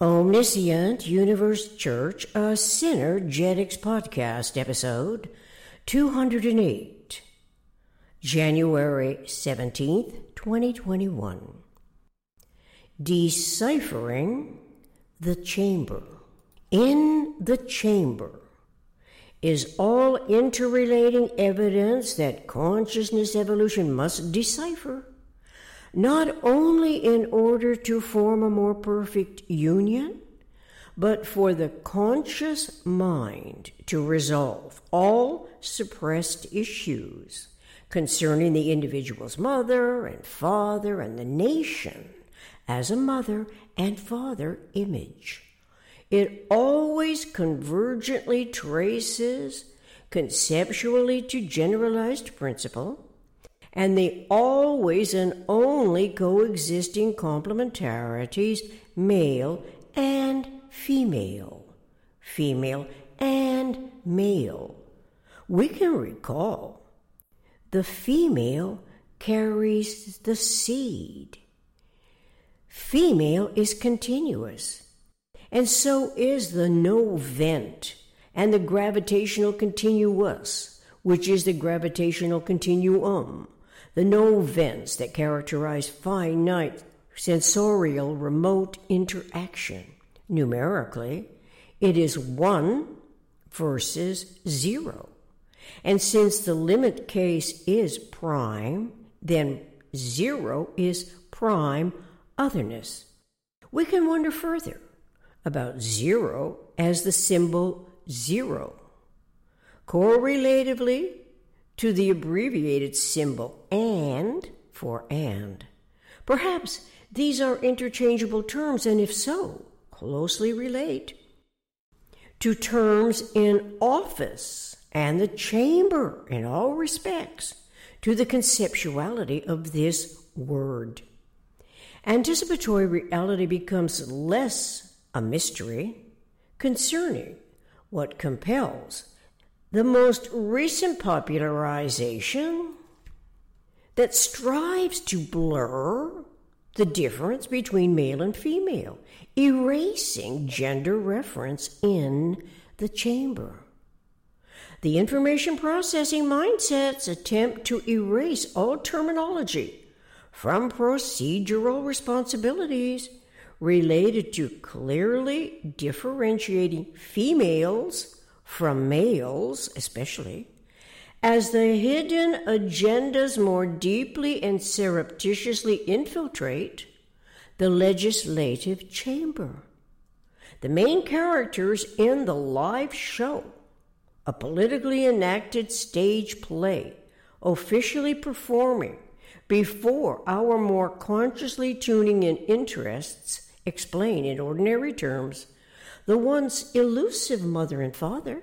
Omniscient Universe Church, a Synergetics Podcast, episode 208, January 17th, 2021. Deciphering the Chamber. In the Chamber is all interrelating evidence that consciousness evolution must decipher not only in order to form a more perfect union, but for the conscious mind to resolve all suppressed issues concerning the individual's mother and father and the nation as a mother and father image. It always convergently traces conceptually to generalized principle and the always and only coexisting complementarities, male and female, female and male. We can recall the female carries the seed. Female is continuous, and so is the novent and the gravitational continuous, which is the gravitational continuum the novents that characterize finite sensorial remote interaction. Numerically, it is 1 versus 0. And since the limit case is prime, then 0 is prime otherness. We can wonder further about 0 as the symbol 0. Correlatively, to the abbreviated symbol AND for AND. Perhaps these are interchangeable terms, and if so, closely relate to terms in office and the chamber in all respects to the conceptuality of this word. Anticipatory reality becomes less a mystery concerning what compels the most recent popularization that strives to blur the difference between male and female, erasing gender reference in the chamber. The information processing mindsets attempt to erase all terminology from procedural responsibilities related to clearly differentiating females from males especially, as the hidden agendas more deeply and surreptitiously infiltrate the legislative chamber. The main characters in the live show, a politically enacted stage play, officially performing before our more consciously tuning in interests, explain in ordinary terms the once elusive mother and father,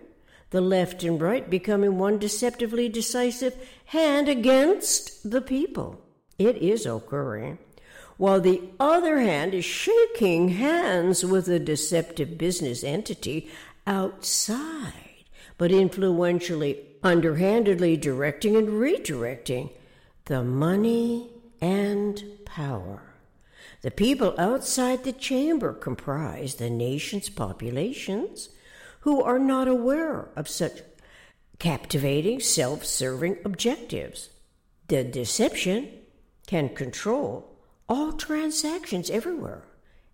the left and right becoming one deceptively decisive hand against the people. It is occurring. While the other hand is shaking hands with a deceptive business entity outside, but influentially, underhandedly directing and redirecting the money and power. The people outside the chamber comprise the nation's populations who are not aware of such captivating, self serving objectives. The deception can control all transactions everywhere,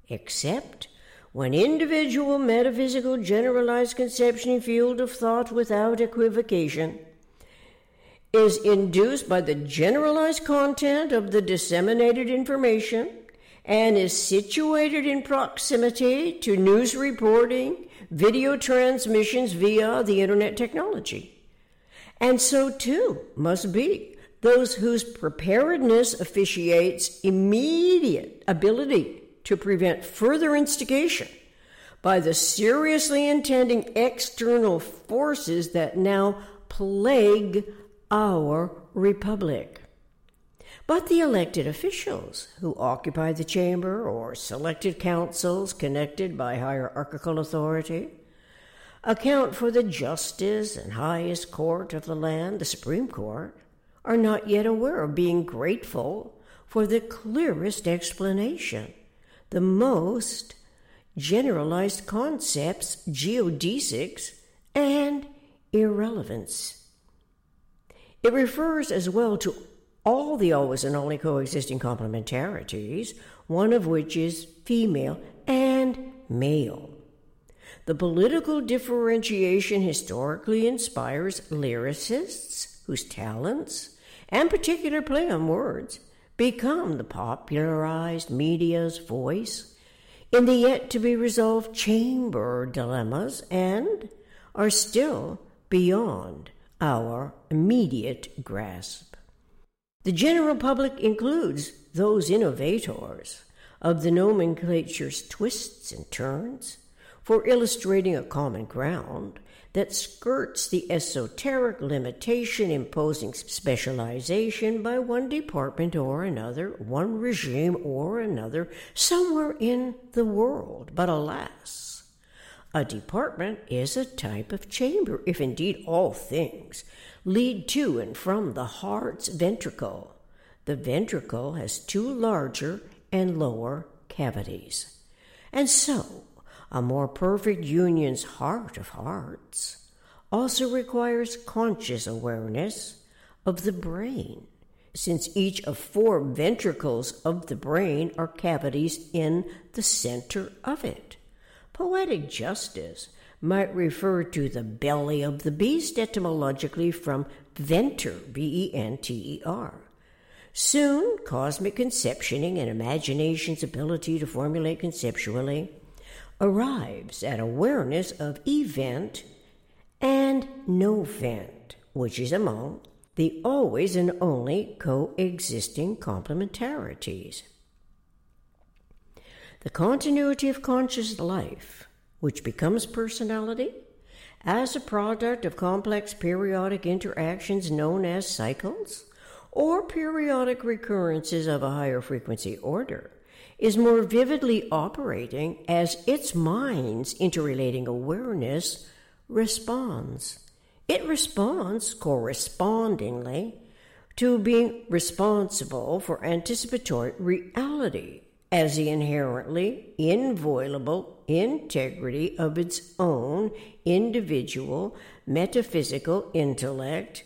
except when individual metaphysical generalized conception field of thought without equivocation is induced by the generalized content of the disseminated information and is situated in proximity to news reporting, video transmissions via the internet technology. And so too must be those whose preparedness officiates immediate ability to prevent further instigation by the seriously intending external forces that now plague our republic. But the elected officials who occupy the chamber or selected councils connected by hierarchical authority account for the justice and highest court of the land, the Supreme Court, are not yet aware of being grateful for the clearest explanation, the most generalized concepts, geodesics, and irrelevance. It refers as well to all the always and only coexisting complementarities, one of which is female and male. The political differentiation historically inspires lyricists whose talents and particular play on words become the popularized media's voice in the yet to be resolved chamber dilemmas and are still beyond our immediate grasp. The general public includes those innovators of the nomenclature's twists and turns for illustrating a common ground that skirts the esoteric limitation imposing specialization by one department or another, one regime or another, somewhere in the world. But alas, a department is a type of chamber, if indeed all things lead to and from the heart's ventricle. The ventricle has two larger and lower cavities. And so, a more perfect union's heart of hearts also requires conscious awareness of the brain, since each of four ventricles of the brain are cavities in the center of it. Poetic justice might refer to the belly of the beast etymologically from venter, V E N T E R. Soon, cosmic conceptioning and imagination's ability to formulate conceptually arrives at awareness of event and novent, which is among the always and only coexisting complementarities. The continuity of conscious life, which becomes personality, as a product of complex periodic interactions known as cycles, or periodic recurrences of a higher frequency order, is more vividly operating as its mind's interrelating awareness responds. It responds correspondingly to being responsible for anticipatory reality as the inherently inviolable integrity of its own individual metaphysical intellect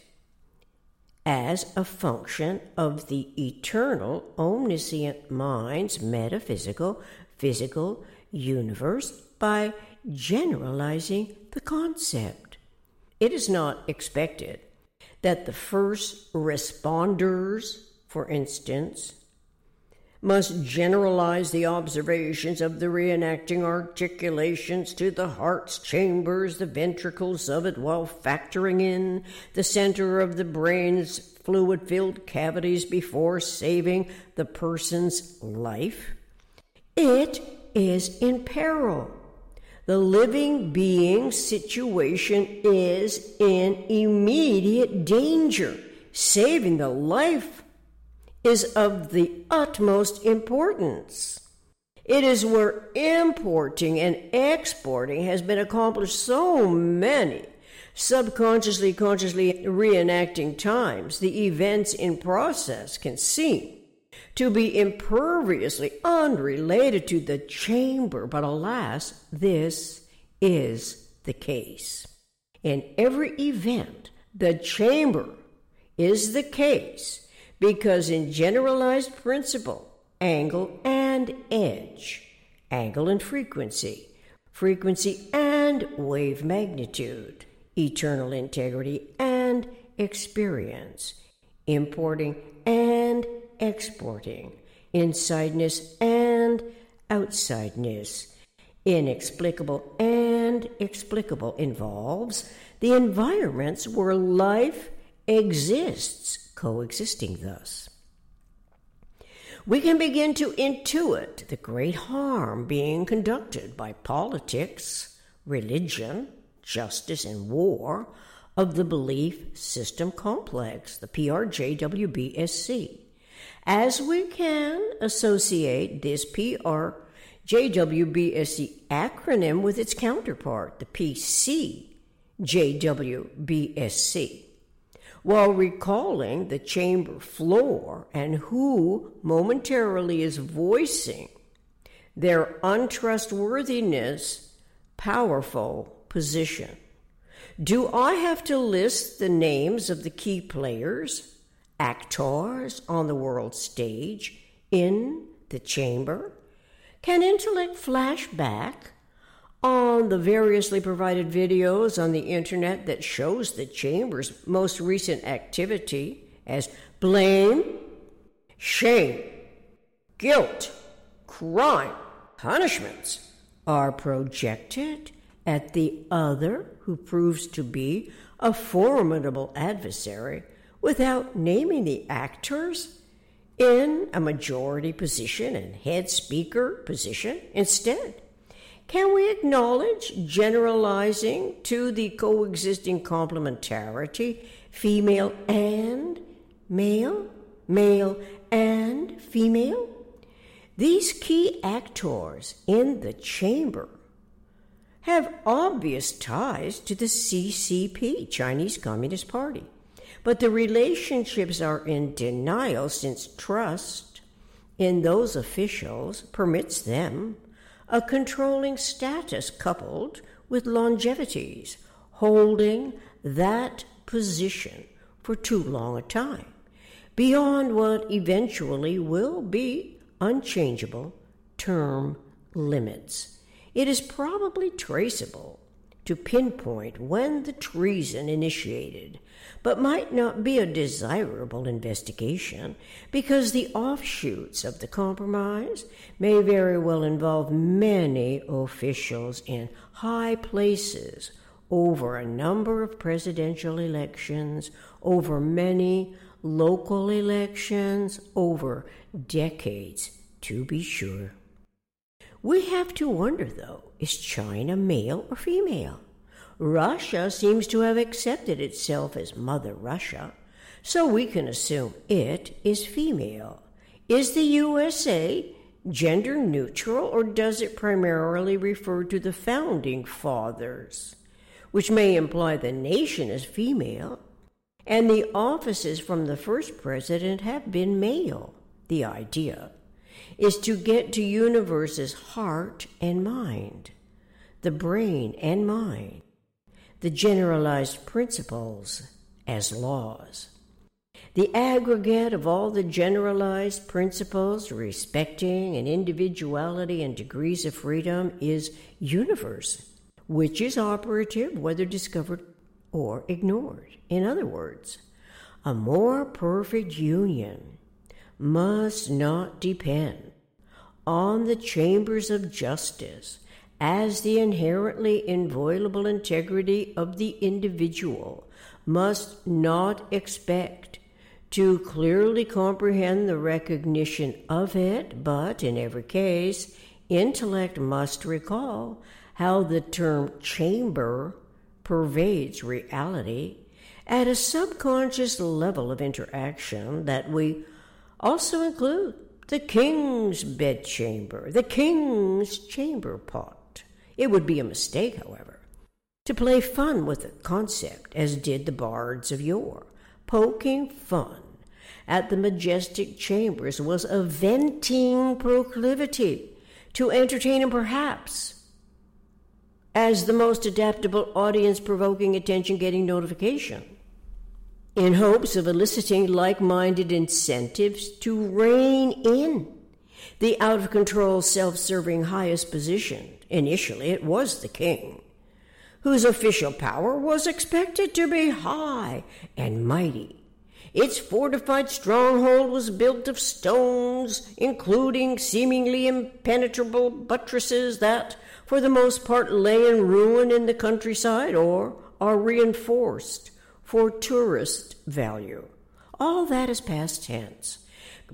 as a function of the eternal, omniscient mind's metaphysical, physical universe by generalizing the concept. It is not expected that the first responders, for instance, must generalize the observations of the reenacting articulations to the heart's chambers, the ventricles of it, while factoring in the center of the brain's fluid filled cavities before saving the person's life. It is in peril. The living being's situation is in immediate danger. Saving the life is of the utmost importance. It is where importing and exporting has been accomplished so many subconsciously, consciously reenacting times, the events in process can seem to be imperviously unrelated to the chamber, but alas, this is the case. In every event, the chamber is the case because in generalized principle, angle and edge, angle and frequency, frequency and wave magnitude, eternal integrity and experience, importing and exporting, insideness and outsideness, inexplicable and explicable involves the environments where life exists coexisting thus. We can begin to intuit the great harm being conducted by politics, religion, justice, and war of the belief system complex, the PRJWBSC, as we can associate this PRJWBSC acronym with its counterpart, the PCJWBSC while recalling the chamber floor and who momentarily is voicing their untrustworthiness powerful position. Do I have to list the names of the key players, actors on the world stage, in the chamber? Can intellect flash back on the variously provided videos on the internet that shows the chamber's most recent activity as blame, shame, guilt, crime, punishments are projected at the other who proves to be a formidable adversary without naming the actors in a majority position and head speaker position instead? Can we acknowledge generalizing to the coexisting complementarity, female and male, male and female? These key actors in the chamber have obvious ties to the CCP, Chinese Communist Party. But the relationships are in denial since trust in those officials permits them a controlling status coupled with longevities, holding that position for too long a time, beyond what eventually will be unchangeable term limits. It is probably traceable to pinpoint when the treason initiated, but might not be a desirable investigation because the offshoots of the compromise may very well involve many officials in high places over a number of presidential elections, over many local elections, over decades, to be sure. We have to wonder, though, is China male or female? Russia seems to have accepted itself as Mother Russia, so we can assume it is female. Is the USA gender neutral, or does it primarily refer to the founding fathers, which may imply the nation is female, and the offices from the first president have been male? The idea is to get to universe's heart and mind, the brain and mind, the generalized principles as laws. The aggregate of all the generalized principles respecting an individuality and degrees of freedom is universe, which is operative whether discovered or ignored. In other words, a more perfect union must not depend on the chambers of justice as the inherently inviolable integrity of the individual must not expect to clearly comprehend the recognition of it, but in every case, intellect must recall how the term chamber pervades reality at a subconscious level of interaction that we also include the king's bedchamber, the king's chamber pot. It would be a mistake, however, to play fun with the concept as did the bards of yore. Poking fun at the majestic chambers was a venting proclivity to entertain and perhaps as the most adaptable audience provoking attention getting notification in hopes of eliciting like minded incentives to rein in the out of control, self serving highest position. Initially, it was the king, whose official power was expected to be high and mighty. Its fortified stronghold was built of stones, including seemingly impenetrable buttresses that, for the most part, lay in ruin in the countryside or are reinforced for tourist value. All that is past tense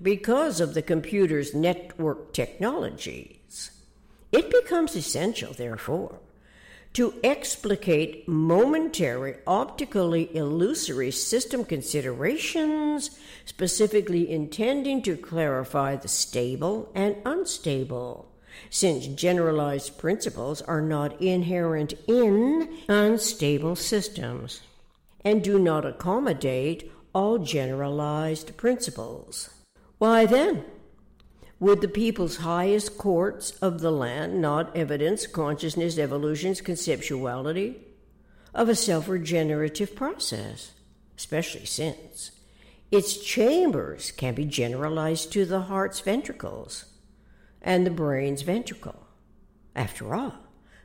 because of the computer's network technologies. It becomes essential, therefore, to explicate momentary, optically illusory system considerations, specifically intending to clarify the stable and unstable, since generalized principles are not inherent in unstable systems and do not accommodate all generalized principles. Why then? Would the people's highest courts of the land not evidence consciousness evolution's conceptuality of a self regenerative process, especially since its chambers can be generalized to the heart's ventricles and the brain's ventricle? After all,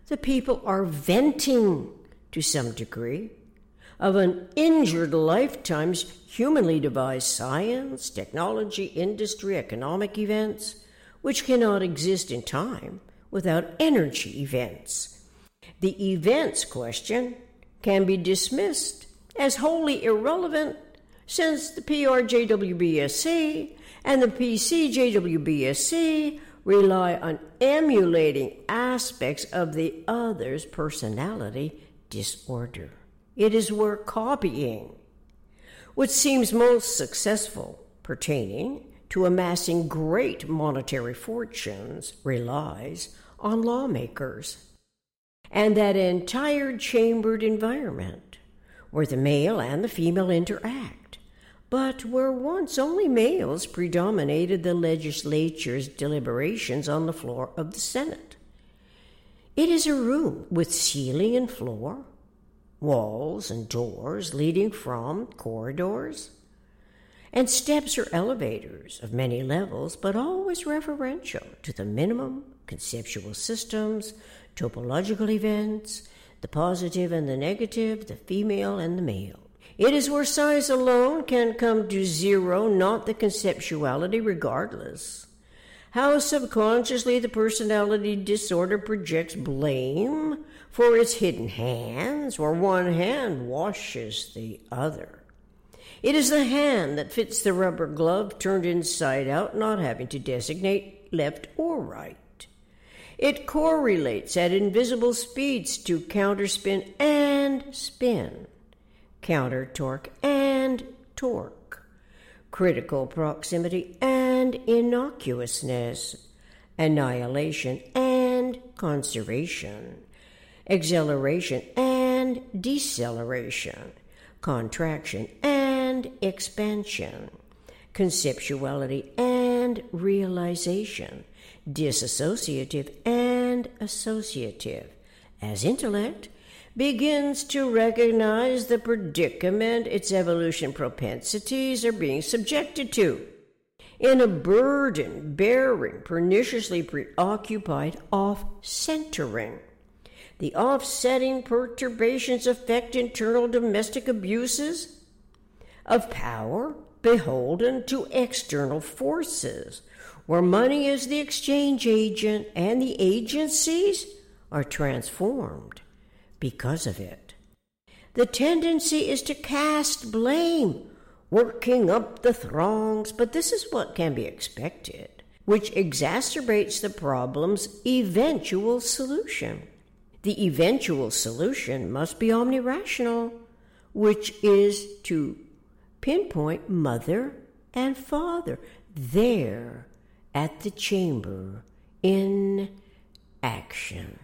the people are venting to some degree of an injured lifetime's humanly devised science, technology, industry, economic events, which cannot exist in time without energy events. The events question can be dismissed as wholly irrelevant since the PRJWBSC and the PCJWBSC rely on emulating aspects of the other's personality disorder. It is where copying, which seems most successful pertaining to amassing great monetary fortunes, relies on lawmakers. And that entire chambered environment where the male and the female interact, but where once only males predominated the legislature's deliberations on the floor of the Senate. It is a room with ceiling and floor, walls and doors leading from corridors, and steps or elevators of many levels, but always referential to the minimum conceptual systems, topological events, the positive and the negative, the female and the male. It is where size alone can come to zero, not the conceptuality, regardless. How subconsciously the personality disorder projects blame for its hidden hands, where one hand washes the other. It is the hand that fits the rubber glove turned inside out, not having to designate left or right. It correlates at invisible speeds to counterspin and spin, counter torque and torque, critical proximity and innocuousness, annihilation and conservation acceleration and deceleration, contraction and expansion, conceptuality and realization, disassociative and associative, as intellect begins to recognize the predicament its evolution propensities are being subjected to. In a burden bearing, perniciously preoccupied off centering, the offsetting perturbations affect internal domestic abuses of power beholden to external forces, where money is the exchange agent and the agencies are transformed because of it. The tendency is to cast blame, working up the throngs, but this is what can be expected, which exacerbates the problem's eventual solution. The eventual solution must be omnirational, which is to pinpoint mother and father there at the chamber in action.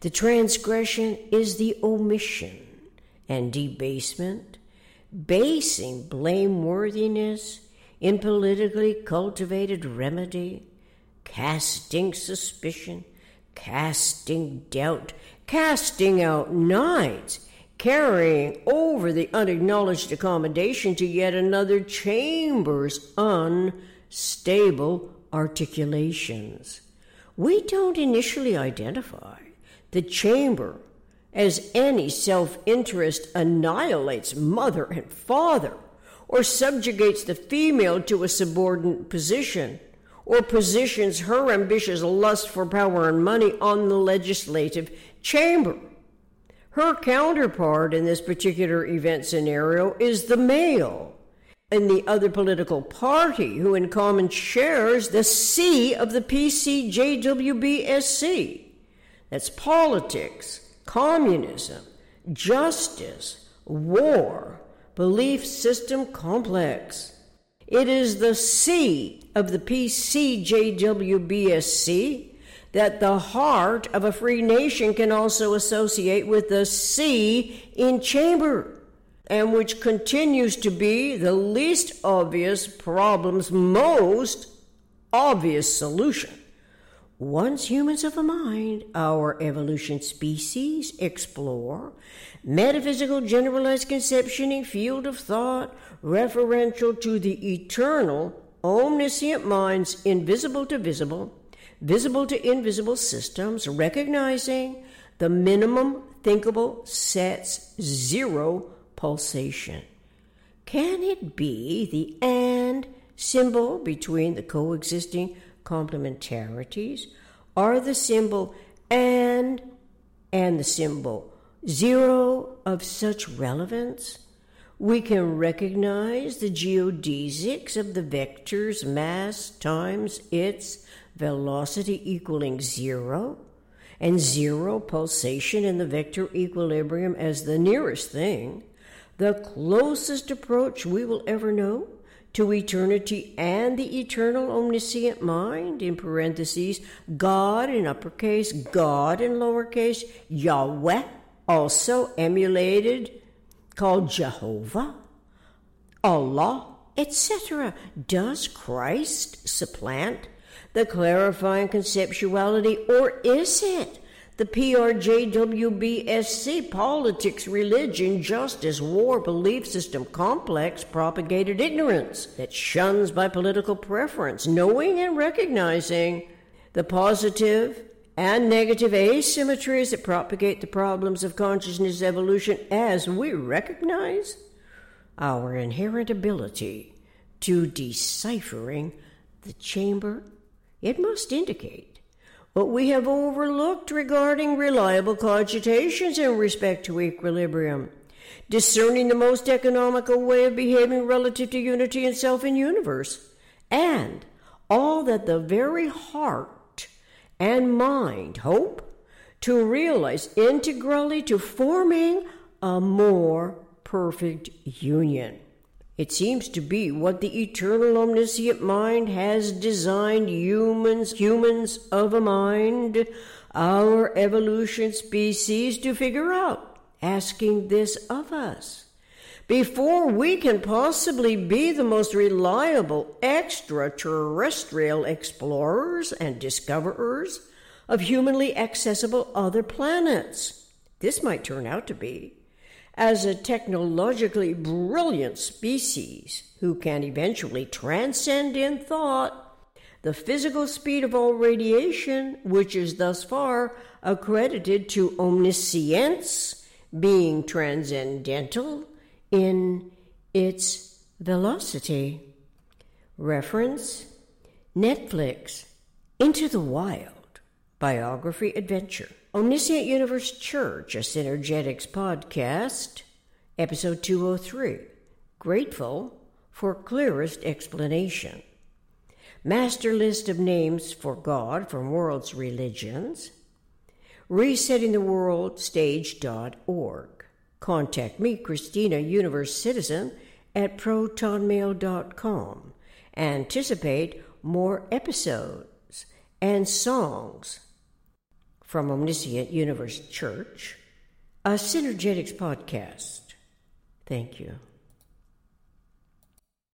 The transgression is the omission and debasement, basing blameworthiness in politically cultivated remedy, casting suspicion, casting doubt, casting out nights, carrying over the unacknowledged accommodation to yet another chamber's unstable articulations. We don't initially identify the chamber as any self interest annihilates mother and father or subjugates the female to a subordinate position or positions her ambitious lust for power and money on the legislative chamber. Her counterpart in this particular event scenario is the male and the other political party who in common shares the C of the PCJWBSC. That's politics, communism, justice, war, belief system complex. It is the C of the PCJWBSC that the heart of a free nation can also associate with the C in chamber, and which continues to be the least obvious problem's most obvious solution. Once humans of the mind, our evolution species, explore metaphysical generalized conceptioning field of thought referential to the eternal, omniscient mind's invisible to visible, visible to invisible systems, recognizing the minimum thinkable sets zero pulsation. Can it be the and symbol between the coexisting complementarities? Are the symbol and and the symbol zero of such relevance? We can recognize the geodesics of the vector's mass times its velocity equaling zero, and zero pulsation in the vector equilibrium as the nearest thing, the closest approach we will ever know to eternity and the eternal omniscient mind, in parentheses, God in uppercase, God in lowercase, Yahweh, also emulated, called Jehovah, Allah, etc. Does Christ supplant the clarifying conceptuality, or is it the PRJWBSC politics, religion, justice, war, belief system complex propagated ignorance that shuns by political preference, knowing and recognizing the positive and negative asymmetries that propagate the problems of consciousness evolution as we recognize our inherent ability to deciphering the chamber. It must indicate what we have overlooked regarding reliable cogitations in respect to equilibrium, discerning the most economical way of behaving relative to unity and self in universe, and all that the very heart and mind hope to realize integrally to forming a more perfect union. It seems to be what the eternal omniscient mind has designed humans, humans of a mind, our evolution species to figure out, asking this of us. Before we can possibly be the most reliable extraterrestrial explorers and discoverers of humanly accessible other planets. This might turn out to be as a technologically brilliant species who can eventually transcend in thought the physical speed of all radiation, which is thus far accredited to omniscience, being transcendental in its velocity. Reference Netflix Into the Wild Biography Adventure. Omniscient Universe Church, a Synergetics podcast, episode 203. Grateful for clearest explanation. Master list of names for God from world's religions. Resetting the World Stage.org. Contact me, Christina, Universe Citizen, at protonmail.com. Anticipate more episodes and songs from Omniscient Universe Church, a Synergetics podcast. Thank you.